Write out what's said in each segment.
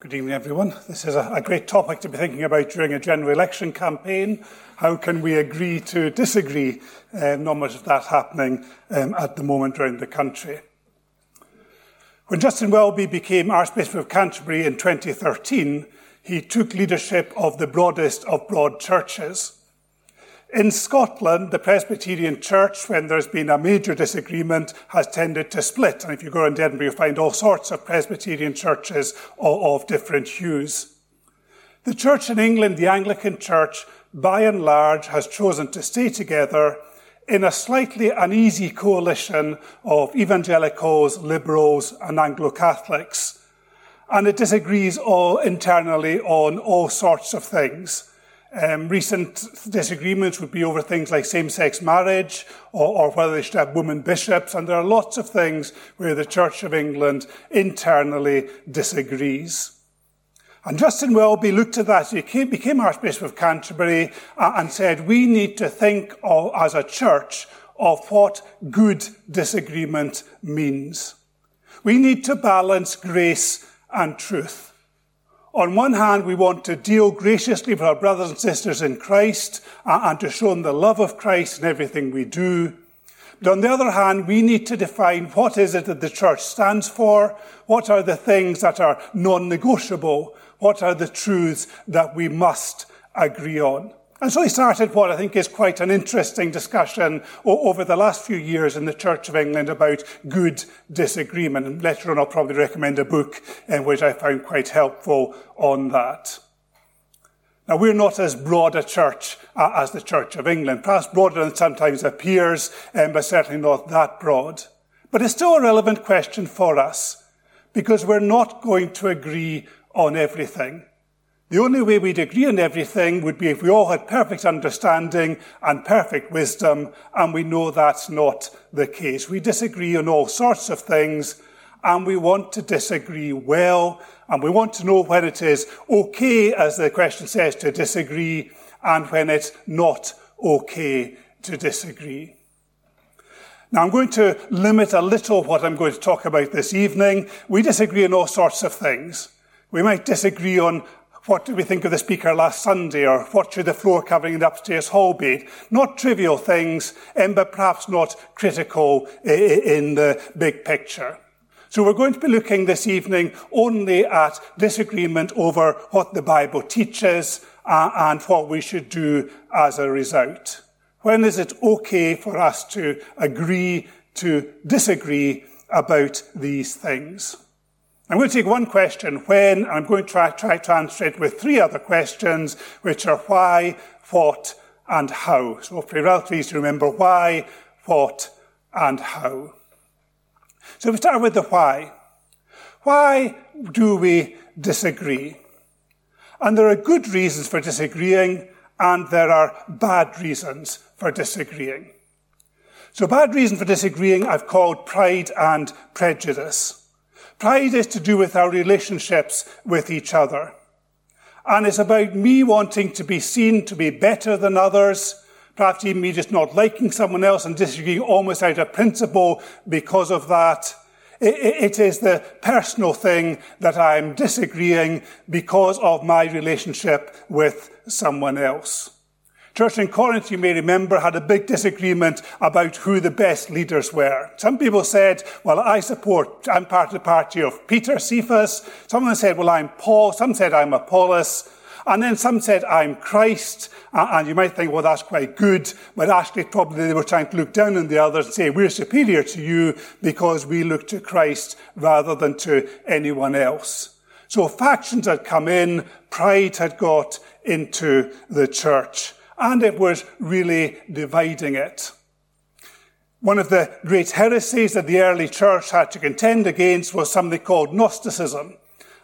Good evening, everyone. This is a, a, great topic to be thinking about during a general election campaign. How can we agree to disagree? Um, not much of that happening um, at the moment around the country. When Justin Welby became Archbishop of Canterbury in 2013, he took leadership of the broadest of broad churches. In Scotland, the Presbyterian Church, when there's been a major disagreement, has tended to split. And if you go around Edinburgh, you'll find all sorts of Presbyterian churches of, different hues. The church in England, the Anglican Church, by and large, has chosen to stay together in a slightly uneasy coalition of evangelicals, liberals, and Anglo Catholics. And it disagrees all internally on all sorts of things. Um, recent disagreements would be over things like same-sex marriage or, or, whether they should have women bishops. And there are lots of things where the Church of England internally disagrees. And Justin Welby looked at that. He came, became Archbishop of Canterbury uh, and said, we need to think of, as a church of what good disagreement means. We need to balance grace and truth. On one hand, we want to deal graciously with our brothers and sisters in Christ uh, and to show them the love of Christ in everything we do. But on the other hand, we need to define what is it that the church stands for, what are the things that are non-negotiable, what are the truths that we must agree on. And so he started what I think is quite an interesting discussion over the last few years in the Church of England about good disagreement. And later on, I'll probably recommend a book in which I found quite helpful on that. Now, we're not as broad a church uh, as the Church of England, perhaps broader than sometimes appears, um, but certainly not that broad. But it's still a relevant question for us because we're not going to agree on everything. The only way we'd agree on everything would be if we all had perfect understanding and perfect wisdom, and we know that's not the case. We disagree on all sorts of things, and we want to disagree well, and we want to know when it is okay, as the question says, to disagree, and when it's not okay to disagree. Now, I'm going to limit a little what I'm going to talk about this evening. We disagree on all sorts of things. We might disagree on what do we think of the speaker last Sunday, or what should the floor covering in the upstairs hall be? Not trivial things, um, but perhaps not critical in the big picture. So we're going to be looking this evening only at disagreement over what the Bible teaches and what we should do as a result. When is it okay for us to agree to disagree about these things? I'm going to take one question, when, and I'm going to try, try to answer it with three other questions, which are why, what, and how. So hopefully relatively easy to remember why, what, and how. So we start with the why. Why do we disagree? And there are good reasons for disagreeing, and there are bad reasons for disagreeing. So bad reason for disagreeing I've called pride and prejudice. Pride is to do with our relationships with each other. And it's about me wanting to be seen to be better than others, perhaps even me just not liking someone else and disagreeing almost out of principle because of that. It is the personal thing that I'm disagreeing because of my relationship with someone else. Church in Corinth, you may remember, had a big disagreement about who the best leaders were. Some people said, well, I support, I'm part of the party of Peter, Cephas. Someone said, well, I'm Paul. Some said, I'm Apollos. And then some said, I'm Christ. And you might think, well, that's quite good. But actually, probably they were trying to look down on the others and say, we're superior to you because we look to Christ rather than to anyone else. So factions had come in, pride had got into the church and it was really dividing it. One of the great heresies that the early church had to contend against was something called Gnosticism.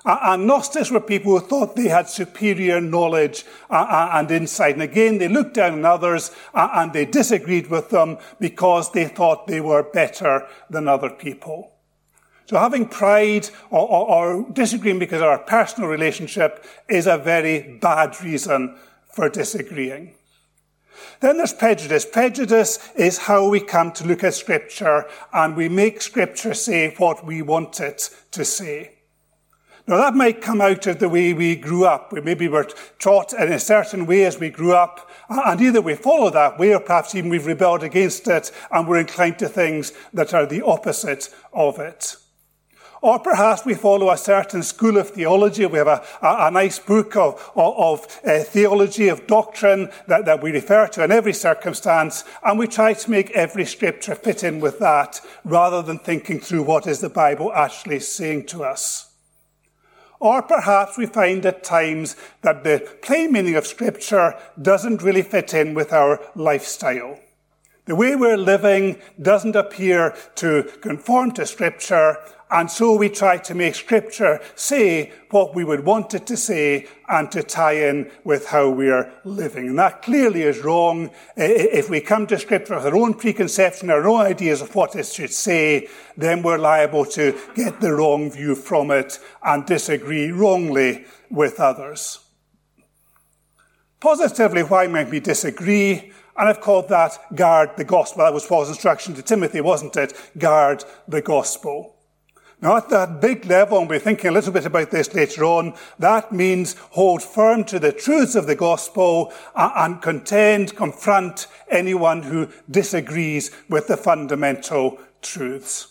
And Gnostics were people who thought they had superior knowledge and insight. And again, they looked down on others and they disagreed with them because they thought they were better than other people. So having pride or, or, or disagreeing because of our personal relationship is a very bad reason for disagreeing. Then there's prejudice. Prejudice is how we come to look at Scripture and we make Scripture say what we want it to say. Now that might come out of the way we grew up. We maybe were taught in a certain way as we grew up, and either we follow that way or perhaps even we've rebelled against it and we're inclined to things that are the opposite of it. Or perhaps we follow a certain school of theology. We have a, a, a nice book of, of, of uh, theology, of doctrine that, that we refer to in every circumstance, and we try to make every scripture fit in with that rather than thinking through what is the Bible actually saying to us. Or perhaps we find at times that the plain meaning of Scripture doesn't really fit in with our lifestyle. The way we're living doesn't appear to conform to Scripture, and so we try to make Scripture say what we would want it to say and to tie in with how we are living. And that clearly is wrong. If we come to Scripture with our own preconception, our own ideas of what it should say, then we're liable to get the wrong view from it and disagree wrongly with others. Positively, why might we disagree? And I've called that guard the gospel. That was Paul's instruction to Timothy, wasn't it? Guard the gospel. Now, at that big level, and we're thinking a little bit about this later on, that means hold firm to the truths of the gospel uh, and contend, confront anyone who disagrees with the fundamental truths.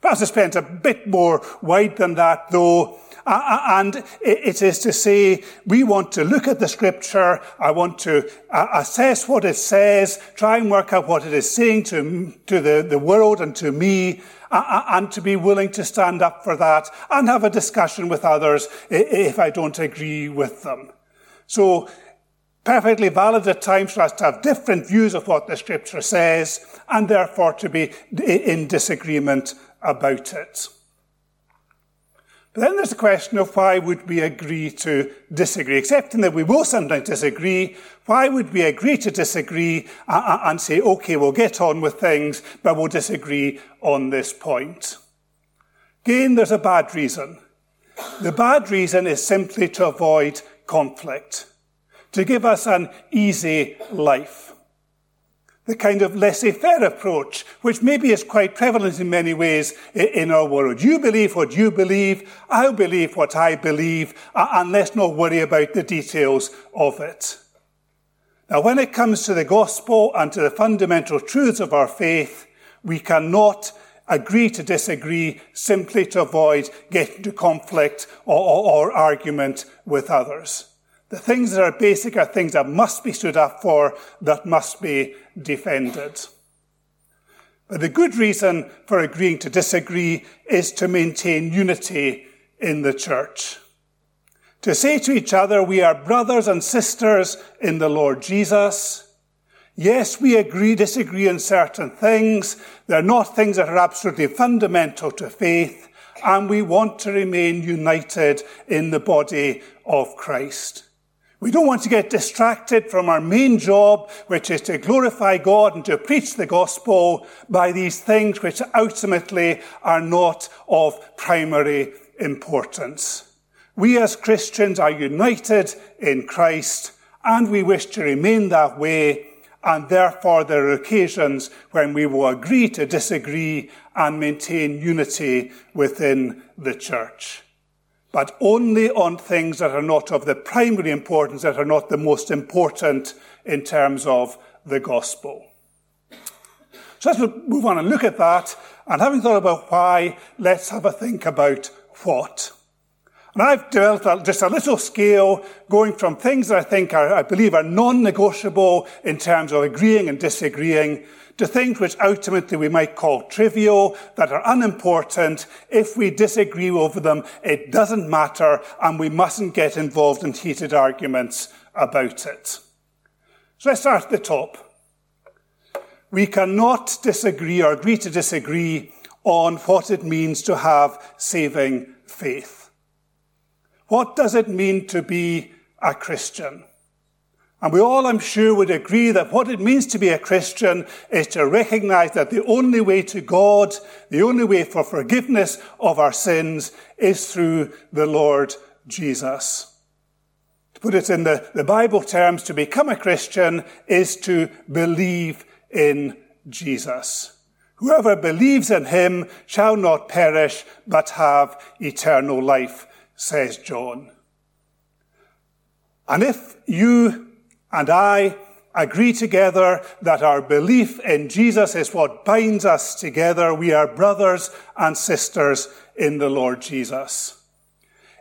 Perhaps I spent a bit more wide than that, though, Uh, uh, and it is to say, we want to look at the scripture. I want to uh, assess what it says, try and work out what it is saying to, to the, the world and to me, and to be willing to stand up for that and have a discussion with others if I don't agree with them. So, perfectly valid at times for us to have different views of what the scripture says and therefore to be in disagreement about it. But then there's the question of why would we agree to disagree? Accepting that we will sometimes disagree, why would we agree to disagree and say, okay, we'll get on with things, but we'll disagree on this point? Again, there's a bad reason. The bad reason is simply to avoid conflict, to give us an easy life the kind of laissez-faire approach, which maybe is quite prevalent in many ways in our world. You believe what you believe, I believe what I believe, uh, and let's not worry about the details of it. Now, when it comes to the gospel and to the fundamental truths of our faith, we cannot agree to disagree simply to avoid getting into conflict or, or, or argument with others. The things that are basic are things that must be stood up for, that must be defended. But the good reason for agreeing to disagree is to maintain unity in the church. To say to each other, we are brothers and sisters in the Lord Jesus. Yes, we agree, disagree on certain things. They're not things that are absolutely fundamental to faith. And we want to remain united in the body of Christ. We don't want to get distracted from our main job, which is to glorify God and to preach the gospel by these things which ultimately are not of primary importance. We as Christians are united in Christ and we wish to remain that way and therefore there are occasions when we will agree to disagree and maintain unity within the church but only on things that are not of the primary importance, that are not the most important in terms of the gospel. So let's move on and look at that. And having thought about why, let's have a think about what. And I've developed just a little scale going from things that I think are, I believe are non-negotiable in terms of agreeing and disagreeing to things which ultimately we might call trivial, that are unimportant. If we disagree over them, it doesn't matter, and we mustn't get involved in heated arguments about it. So let's start at the top. We cannot disagree or agree to disagree on what it means to have saving faith. What does it mean to be a Christian? And we all, I'm sure, would agree that what it means to be a Christian is to recognize that the only way to God, the only way for forgiveness of our sins is through the Lord Jesus. To put it in the, the Bible terms, to become a Christian is to believe in Jesus. Whoever believes in him shall not perish, but have eternal life, says John. And if you and I agree together that our belief in Jesus is what binds us together, we are brothers and sisters in the Lord Jesus.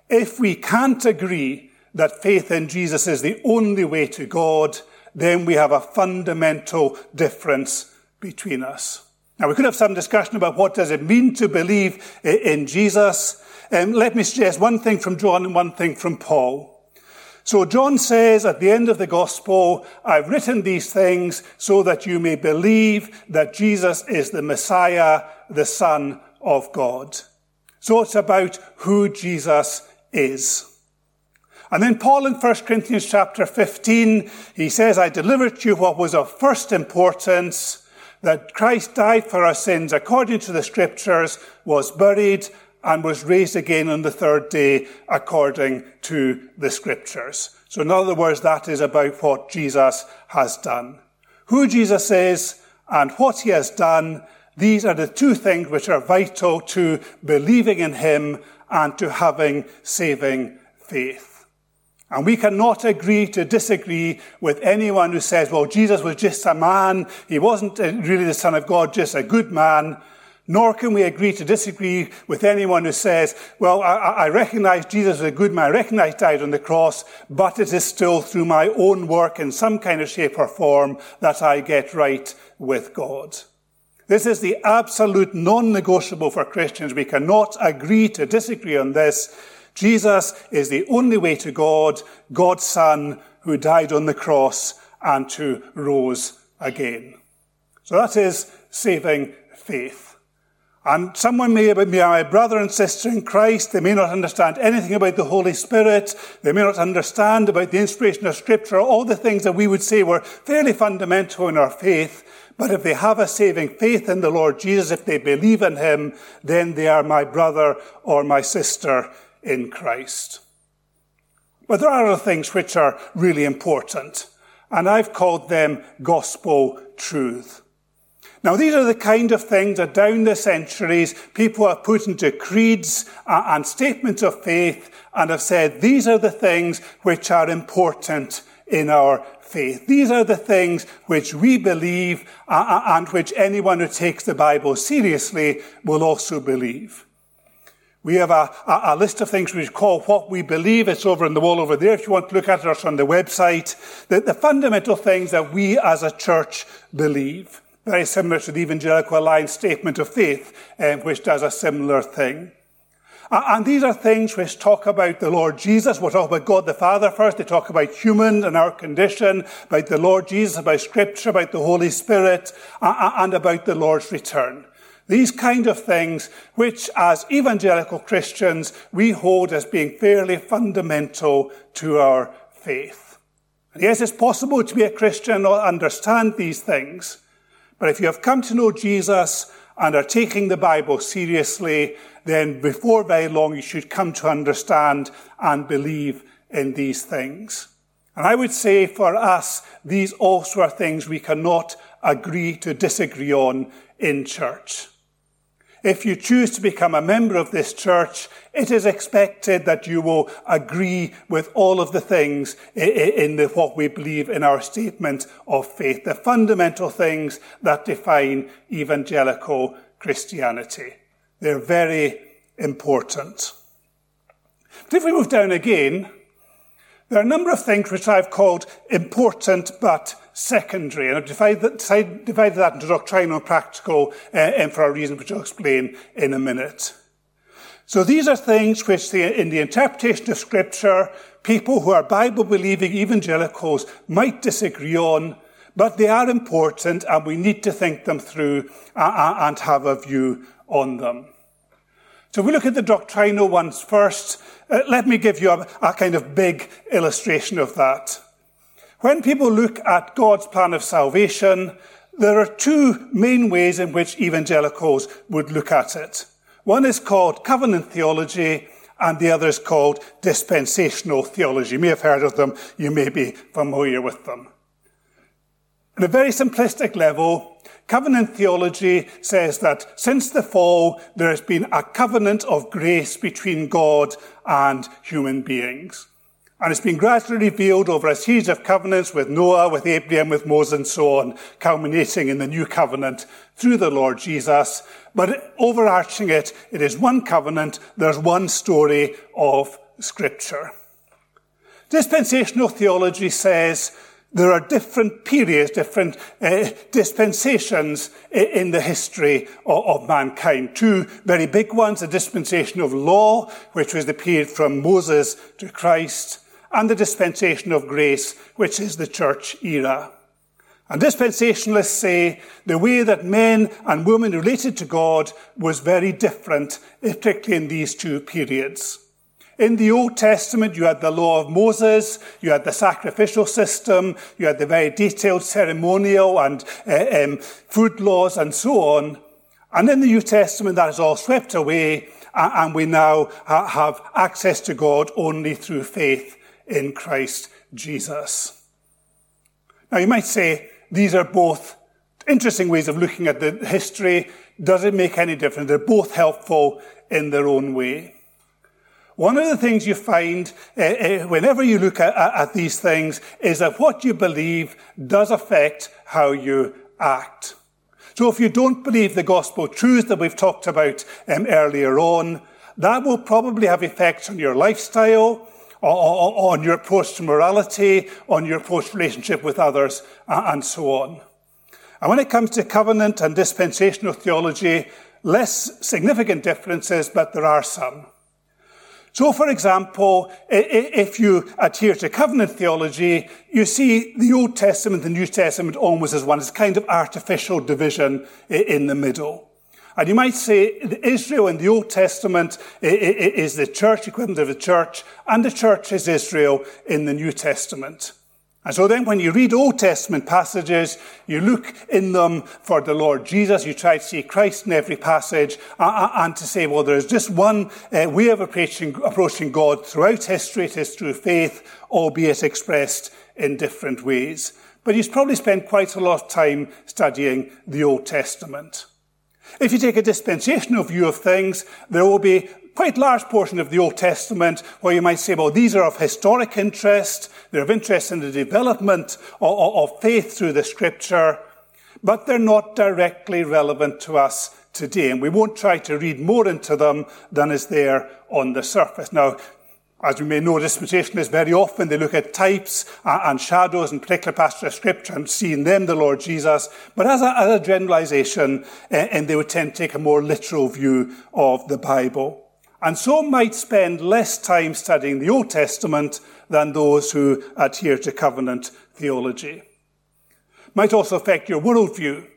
If we can't agree that faith in Jesus is the only way to God, then we have a fundamental difference between us. Now, we could have some discussion about what does it mean to believe in Jesus. Um, let me suggest one thing from John and one thing from Paul. So John says at the end of the gospel, I've written these things so that you may believe that Jesus is the Messiah, the Son of God. So it's about who Jesus is. And then Paul in 1 Corinthians chapter 15, he says, I delivered to you what was of first importance, that Christ died for our sins according to the scriptures, was buried, and was raised again on the third day according to the scriptures. So in other words, that is about what Jesus has done. Who Jesus is and what he has done, these are the two things which are vital to believing in him and to having saving faith. And we cannot agree to disagree with anyone who says, well, Jesus was just a man. He wasn't really the Son of God, just a good man. Nor can we agree to disagree with anyone who says, well, I, I recognize Jesus was a good man. I recognize died on the cross, but it is still through my own work in some kind of shape or form that I get right with God. This is the absolute non-negotiable for Christians. We cannot agree to disagree on this Jesus is the only way to God, God's Son, who died on the cross and who rose again. So that is saving faith. And someone may be my brother and sister in Christ. They may not understand anything about the Holy Spirit. They may not understand about the inspiration of Scripture, all the things that we would say were fairly fundamental in our faith. But if they have a saving faith in the Lord Jesus, if they believe in Him, then they are my brother or my sister in Christ. But there are other things which are really important, and I've called them gospel truth. Now, these are the kind of things that down the centuries people have put into creeds uh, and statements of faith and have said these are the things which are important in our faith. These are the things which we believe uh, uh, and which anyone who takes the Bible seriously will also believe. We have a, a, a, list of things we call what we believe. It's over on the wall over there if you want to look at it or on the website. The, the fundamental things that we as a church believe. Very similar to the Evangelical Alliance statement of faith, um, which does a similar thing. And these are things which talk about the Lord Jesus. We'll talk about God the Father first. They talk about human and our condition, about the Lord Jesus, about Scripture, about the Holy Spirit, and about the Lord's return. These kind of things, which as evangelical Christians, we hold as being fairly fundamental to our faith. And yes, it's possible to be a Christian or understand these things, but if you have come to know Jesus and are taking the Bible seriously, then before very long you should come to understand and believe in these things. And I would say for us, these also are things we cannot agree to disagree on in church. If you choose to become a member of this church, it is expected that you will agree with all of the things in the, what we believe in our statement of faith, the fundamental things that define evangelical Christianity. They're very important. But if we move down again, there are a number of things which I've called important but secondary, and I've divided that, divided that into doctrinal and practical, uh, and for a reason which I'll explain in a minute. So these are things which, the, in the interpretation of Scripture, people who are Bible-believing evangelicals might disagree on, but they are important, and we need to think them through uh, and have a view on them. So if we look at the doctrinal ones first, uh, let me give you a, a kind of big illustration of that. When people look at God's plan of salvation, there are two main ways in which evangelicals would look at it. One is called covenant theology, and the other is called dispensational theology. You may have heard of them, you may be familiar with them. At a very simplistic level, Covenant theology says that since the fall, there has been a covenant of grace between God and human beings. And it's been gradually revealed over a series of covenants with Noah, with Abraham, with Moses, and so on, culminating in the new covenant through the Lord Jesus. But overarching it, it is one covenant. There's one story of scripture. Dispensational theology says there are different periods, different uh, dispensations in the history of, of, mankind. Two very big ones, the dispensation of law, which was the period from Moses to Christ, and the dispensation of grace, which is the church era. And dispensationalists say the way that men and women related to God was very different, particularly in these two periods. In the Old Testament, you had the law of Moses, you had the sacrificial system, you had the very detailed ceremonial and uh, um, food laws and so on. And in the New Testament, that is all swept away, and we now have access to God only through faith in Christ Jesus. Now you might say these are both interesting ways of looking at the history. Does it make any difference? They're both helpful in their own way. One of the things you find uh, uh, whenever you look at, at, these things is that what you believe does affect how you act. So if you don't believe the gospel truth that we've talked about um, earlier on, that will probably have effects on your lifestyle, on your approach to morality, on your approach to relationship with others, and so on. And when it comes to covenant and dispensational theology, less significant differences, but there are some. So, for example, if you adhere to covenant theology, you see the Old Testament and the New Testament almost as one. It's kind of artificial division in the middle. And you might say Israel in the Old Testament is the church, equivalent of the church, and the church is Israel in the New Testament. And so then when you read Old Testament passages, you look in them for the Lord Jesus, you try to see Christ in every passage, and to say, well, there's just one uh, way of approaching, God throughout history. It is through faith, albeit expressed in different ways. But you probably spent quite a lot of time studying the Old Testament. If you take a dispensational view of things, there will be quite large portion of the Old Testament where you might say, well, these are of historic interest, they're of interest in the development of, of faith through the scripture, but they're not directly relevant to us today. And we won't try to read more into them than is there on the surface. Now, as you may know, dispensationalists very often they look at types uh, and shadows in particular passages of scripture and see in them the Lord Jesus. But as a, as a generalization, and they would tend to take a more literal view of the Bible. And so might spend less time studying the Old Testament than those who adhere to covenant theology. Might also affect your worldview.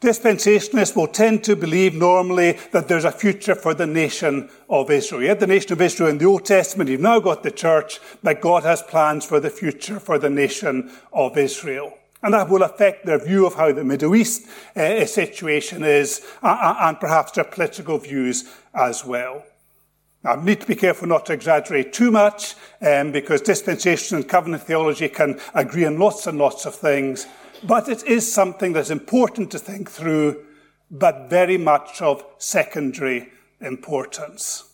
Dispensationalists will tend to believe normally that there's a future for the nation of Israel. You had the nation of Israel in the Old Testament, you've now got the church, but God has plans for the future for the nation of Israel. And that will affect their view of how the Middle East uh, situation is, uh, and perhaps their political views as well. I need to be careful not to exaggerate too much, um, because dispensation and covenant theology can agree on lots and lots of things. But it is something that's important to think through, but very much of secondary importance.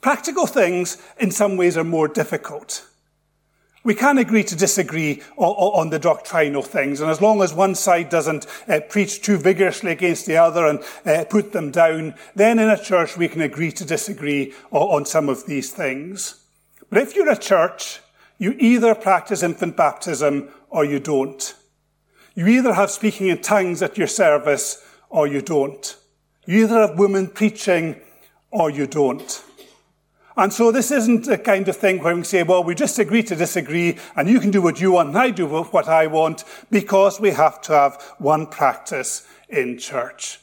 Practical things, in some ways, are more difficult. We can agree to disagree on the doctrinal things, and as long as one side doesn't uh, preach too vigorously against the other and uh, put them down, then in a church we can agree to disagree on some of these things. But if you're a church, you either practice infant baptism or you don't. You either have speaking in tongues at your service or you don't. You either have women preaching or you don't. And so this isn't a kind of thing where we say, well, we just agree to disagree and you can do what you want and I do what I want because we have to have one practice in church.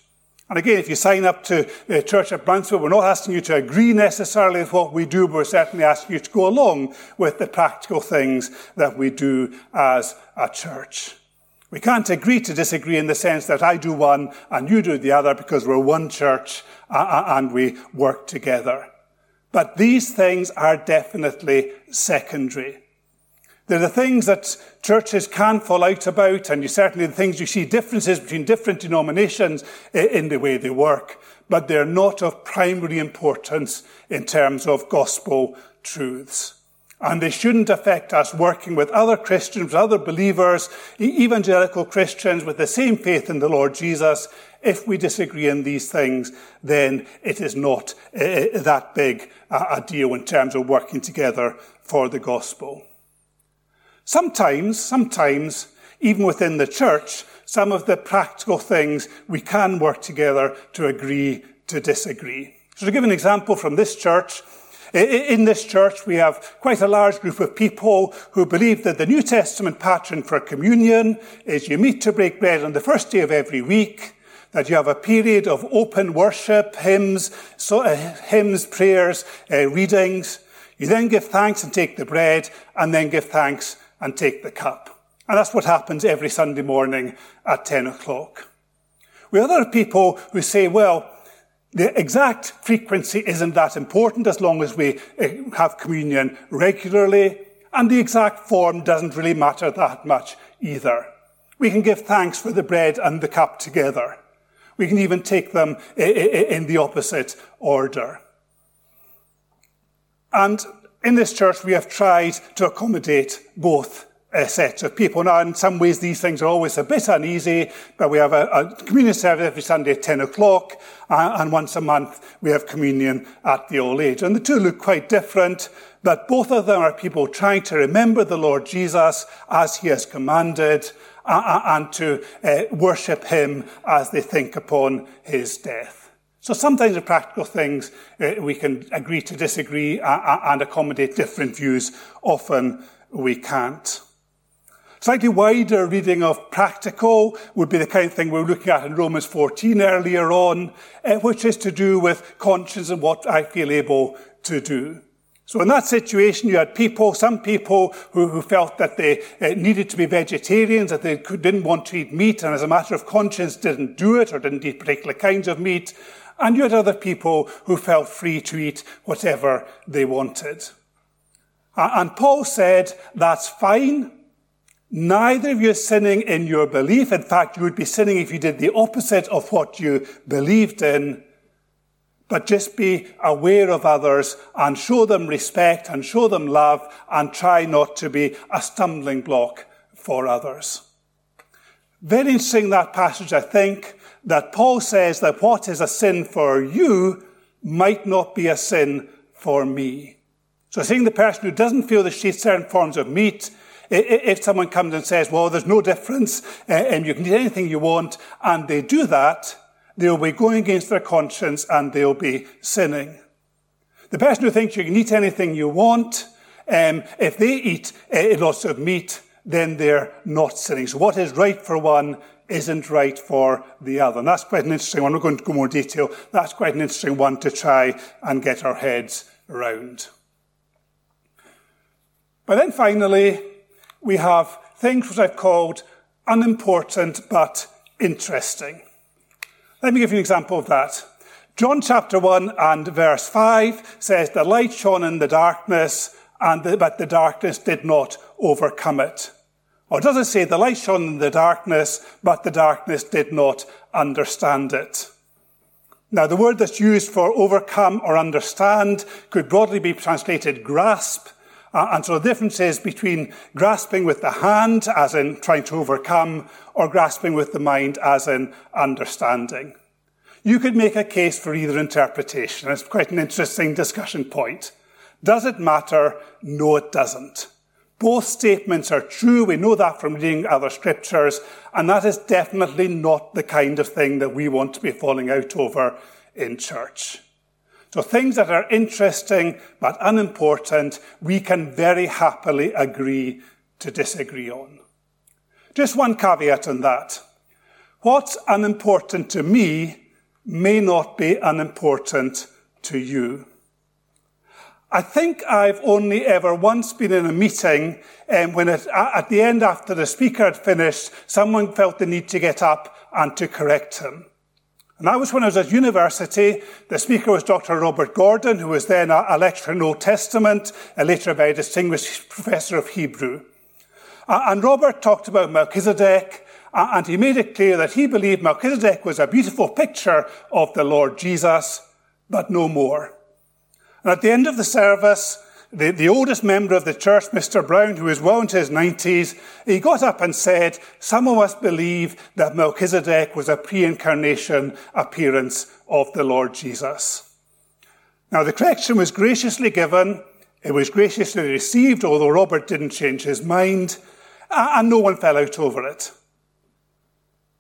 And again, if you sign up to the church at Brownsville, we're not asking you to agree necessarily with what we do, but we're certainly asking you to go along with the practical things that we do as a church. We can't agree to disagree in the sense that I do one and you do the other because we're one church uh, uh, and we work together. But these things are definitely secondary. They're the things that churches can fall out about, and you certainly the things you see differences between different denominations in the way they work, but they're not of primary importance in terms of gospel truths. And they shouldn't affect us working with other Christians, other believers, evangelical Christians with the same faith in the Lord Jesus. If we disagree in these things, then it is not uh, that big a deal in terms of working together for the gospel. Sometimes, sometimes, even within the church, some of the practical things we can work together to agree to disagree. So to give an example from this church, in this church, we have quite a large group of people who believe that the New Testament pattern for communion is you meet to break bread on the first day of every week, that you have a period of open worship, hymns, so, uh, hymns, prayers, uh, readings. You then give thanks and take the bread, and then give thanks and take the cup. And that's what happens every Sunday morning at 10 o'clock. We have other people who say, well, the exact frequency isn't that important as long as we eh, have communion regularly, and the exact form doesn't really matter that much either. We can give thanks for the bread and the cup together. We can even take them eh, eh, eh, in the opposite order. And in this church, we have tried to accommodate both uh, sets of people. Now, in some ways, these things are always a bit uneasy, but we have a, a communion service every Sunday at 10 o'clock, uh, and once a month we have communion at the old age. And the two look quite different, but both of them are people trying to remember the Lord Jesus as he has commanded, uh, uh and to uh, worship him as they think upon his death. So sometimes the practical things uh, we can agree to disagree uh, and accommodate different views. Often we can't. Slightly wider reading of practical would be the kind of thing we were looking at in Romans 14 earlier on, uh, which is to do with conscience and what I feel able to do. So in that situation, you had people, some people who, who felt that they uh, needed to be vegetarians, that they could, didn't want to eat meat, and as a matter of conscience didn't do it or didn't eat particular kinds of meat. And you had other people who felt free to eat whatever they wanted. And Paul said, that's fine. Neither of you is sinning in your belief. In fact, you would be sinning if you did the opposite of what you believed in. But just be aware of others and show them respect and show them love and try not to be a stumbling block for others. Very interesting that passage, I think, that Paul says that what is a sin for you might not be a sin for me. So seeing the person who doesn't feel that she certain forms of meat, if someone comes and says, well, there's no difference, uh, and you can eat anything you want, and they do that, they'll be going against their conscience and they'll be sinning. The person who thinks you can eat anything you want, um, if they eat uh, lots of meat, then they're not sinning. So what is right for one isn't right for the other. And that's quite an interesting one. We're going to go more detail. That's quite an interesting one to try and get our heads around. But then finally, we have things which I've called unimportant but interesting. Let me give you an example of that. John chapter 1 and verse 5 says, The light shone in the darkness, and the, but the darkness did not overcome it. Or does it say, The light shone in the darkness, but the darkness did not understand it? Now, the word that's used for overcome or understand could broadly be translated grasp, uh, and so the difference is between grasping with the hand, as in trying to overcome, or grasping with the mind, as in understanding. You could make a case for either interpretation. It's quite an interesting discussion point. Does it matter? No, it doesn't. Both statements are true. We know that from reading other scriptures, and that is definitely not the kind of thing that we want to be falling out over in church. So things that are interesting but unimportant, we can very happily agree to disagree on. Just one caveat on that. What's unimportant to me may not be unimportant to you. I think I've only ever once been in a meeting um, when it, at the end, after the speaker had finished, someone felt the need to get up and to correct him. And that was when I was at university. The speaker was Dr. Robert Gordon, who was then a, lecturer in Old Testament, and later a very distinguished professor of Hebrew. And Robert talked about Melchizedek, and he made it clear that he believed Melchizedek was a beautiful picture of the Lord Jesus, but no more. And at the end of the service, the, the oldest member of the church, Mr. Brown, who was well into his 90s, he got up and said, Some of us believe that Melchizedek was a pre incarnation appearance of the Lord Jesus. Now, the correction was graciously given, it was graciously received, although Robert didn't change his mind, and no one fell out over it.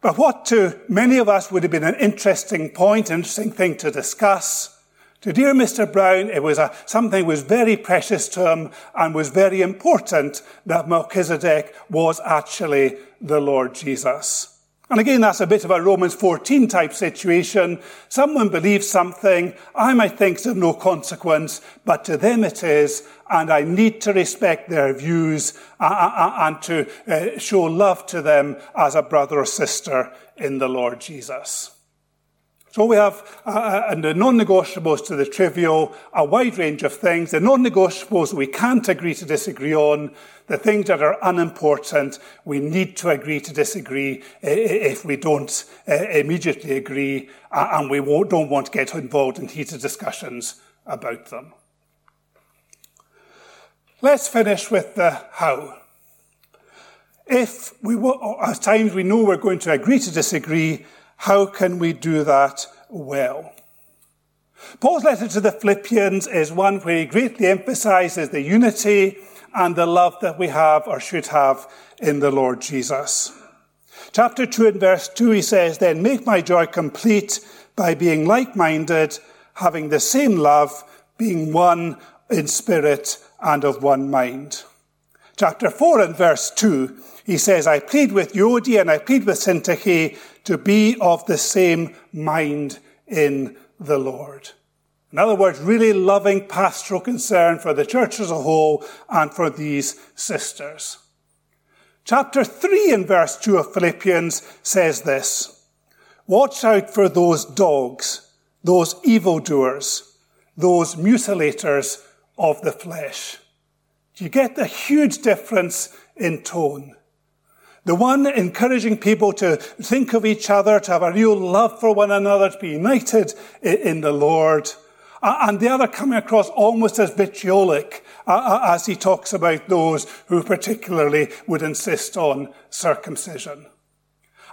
But what to many of us would have been an interesting point, interesting thing to discuss, to dear Mr. Brown, it was a, something was very precious to him and was very important that Melchizedek was actually the Lord Jesus. And again, that's a bit of a Romans 14 type situation. Someone believes something, I might think it's of no consequence, but to them it is, and I need to respect their views uh, uh, uh, and to show love to them as a brother or sister in the Lord Jesus. So we have uh, and the non-negotiables to the trivial, a wide range of things. The non-negotiables we can't agree to disagree on. The things that are unimportant, we need to agree to disagree if we don't uh, immediately agree uh, and we don't want to get involved in heated discussions about them. Let's finish with the how. If we, at times we know we're going to agree to disagree, how can we do that well? Paul's letter to the Philippians is one where he greatly emphasizes the unity and the love that we have or should have in the Lord Jesus. Chapter 2 and verse 2, he says, Then make my joy complete by being like minded, having the same love, being one in spirit and of one mind. Chapter 4 and verse 2, he says, I plead with Euodia and I plead with Syntyche to be of the same mind in the Lord. In other words, really loving pastoral concern for the church as a whole and for these sisters. Chapter 3 and verse 2 of Philippians says this Watch out for those dogs, those evildoers, those mutilators of the flesh. Do you get the huge difference in tone? The one encouraging people to think of each other, to have a real love for one another, to be united in the Lord. And the other coming across almost as vitriolic as he talks about those who particularly would insist on circumcision.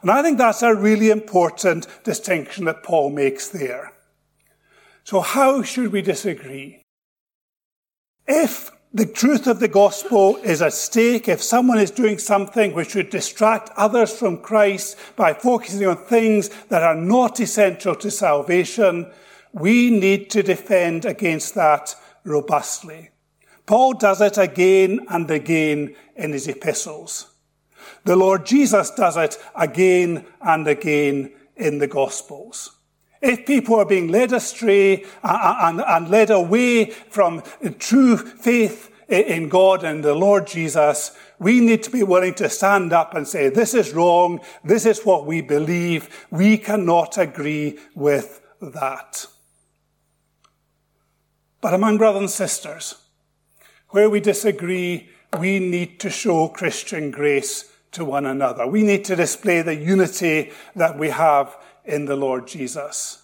And I think that's a really important distinction that Paul makes there. So how should we disagree? If the truth of the gospel is at stake if someone is doing something which would distract others from Christ by focusing on things that are not essential to salvation. We need to defend against that robustly. Paul does it again and again in his epistles. The Lord Jesus does it again and again in the Gospels. If people are being led astray uh, uh, and, and led away from true faith in God and the Lord Jesus, we need to be willing to stand up and say, this is wrong. This is what we believe. We cannot agree with that. But among brothers and sisters, where we disagree, we need to show Christian grace to one another. We need to display the unity that we have in the Lord Jesus.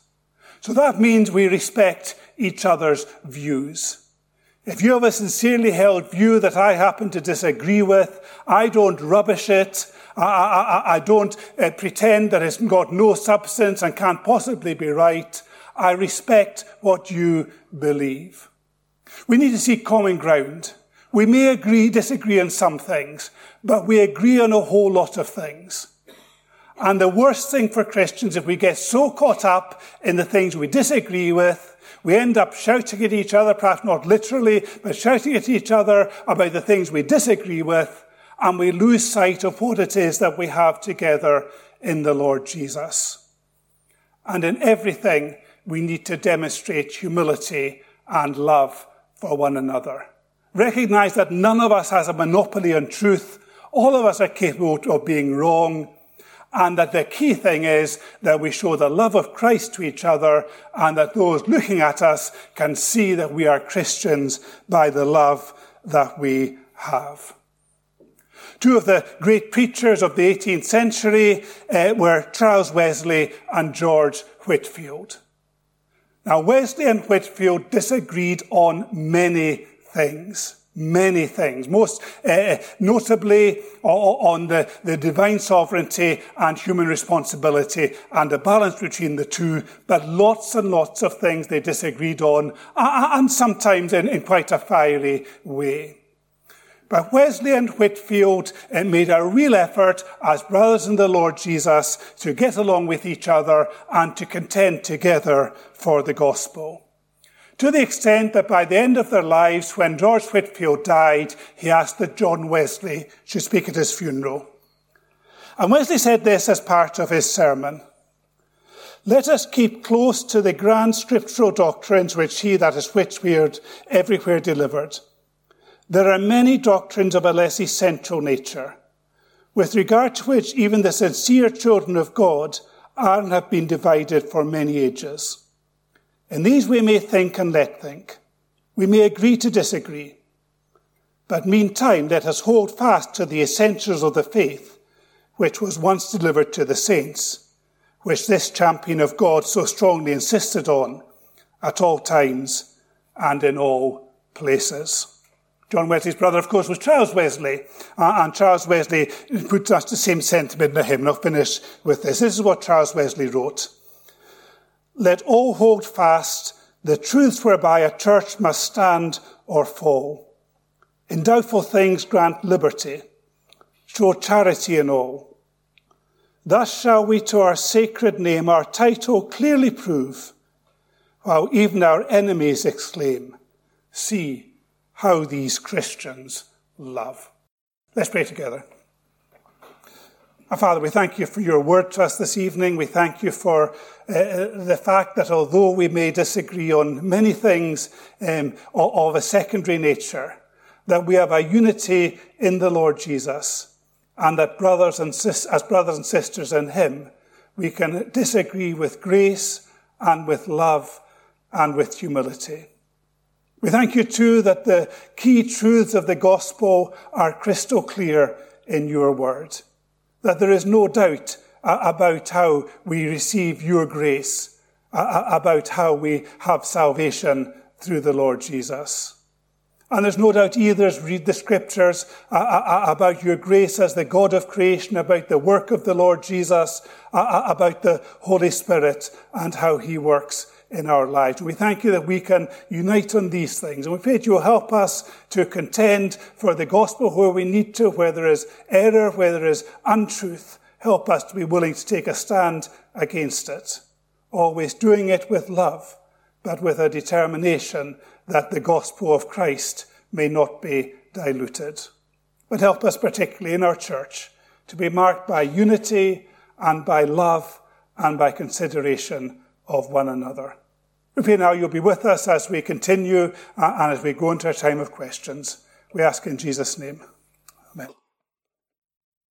So that means we respect each other's views. If you have a sincerely held view that I happen to disagree with, I don't rubbish it. I, I, I don't uh, pretend that it's got no substance and can't possibly be right. I respect what you believe. We need to seek common ground. We may agree, disagree on some things, but we agree on a whole lot of things. And the worst thing for Christians, if we get so caught up in the things we disagree with, we end up shouting at each other, perhaps not literally, but shouting at each other about the things we disagree with, and we lose sight of what it is that we have together in the Lord Jesus. And in everything, we need to demonstrate humility and love for one another. Recognize that none of us has a monopoly on truth. All of us are capable of being wrong and that the key thing is that we show the love of Christ to each other and that those looking at us can see that we are Christians by the love that we have. Two of the great preachers of the 18th century uh, were Charles Wesley and George Whitefield. Now, Wesley and Whitefield disagreed on many things many things, most uh, notably on the, the divine sovereignty and human responsibility and the balance between the two, but lots and lots of things they disagreed on, and sometimes in, in quite a fiery way. But Wesley and Whitefield uh, made a real effort as brothers in the Lord Jesus to get along with each other and to contend together for the gospel to the extent that by the end of their lives, when George Whitefield died, he asked that John Wesley should speak at his funeral. And Wesley said this as part of his sermon. Let us keep close to the grand scriptural doctrines which he, that is Whitefield, everywhere delivered. There are many doctrines of a less essential nature, with regard to which even the sincere children of God are and have been divided for many ages. In these we may think and let think. We may agree to disagree. But meantime, let us hold fast to the essentials of the faith, which was once delivered to the saints, which this champion of God so strongly insisted on at all times and in all places. John Wesley's brother, of course, was Charles Wesley, uh, and Charles Wesley puts us the same sentiment in the hymn. I'll finish with this. This is what Charles Wesley wrote. Let all hold fast the truths whereby a church must stand or fall. In doubtful things grant liberty. Show charity in all. Thus shall we to our sacred name our title clearly prove, while even our enemies exclaim, See how these Christians love. Let's pray together. Our Father, we thank you for your word to us this evening. We thank you for uh, the fact that although we may disagree on many things um, of a secondary nature, that we have a unity in the Lord Jesus, and that brothers and sis- as brothers and sisters in Him, we can disagree with grace and with love and with humility. We thank you too that the key truths of the gospel are crystal clear in your word that there is no doubt about how we receive your grace, about how we have salvation through the Lord Jesus. And there's no doubt either as read the scriptures about your grace as the God of creation, about the work of the Lord Jesus, about the Holy Spirit and how he works in our lives. We thank you that we can unite on these things. And we pray that you will help us to contend for the gospel where we need to, where there is error, where there is untruth. Help us to be willing to take a stand against it. Always doing it with love, but with a determination that the gospel of Christ may not be diluted. But help us particularly in our church to be marked by unity and by love and by consideration of one another. We pray now you'll be with us as we continue uh, and as we go into a time of questions. We ask in Jesus' name.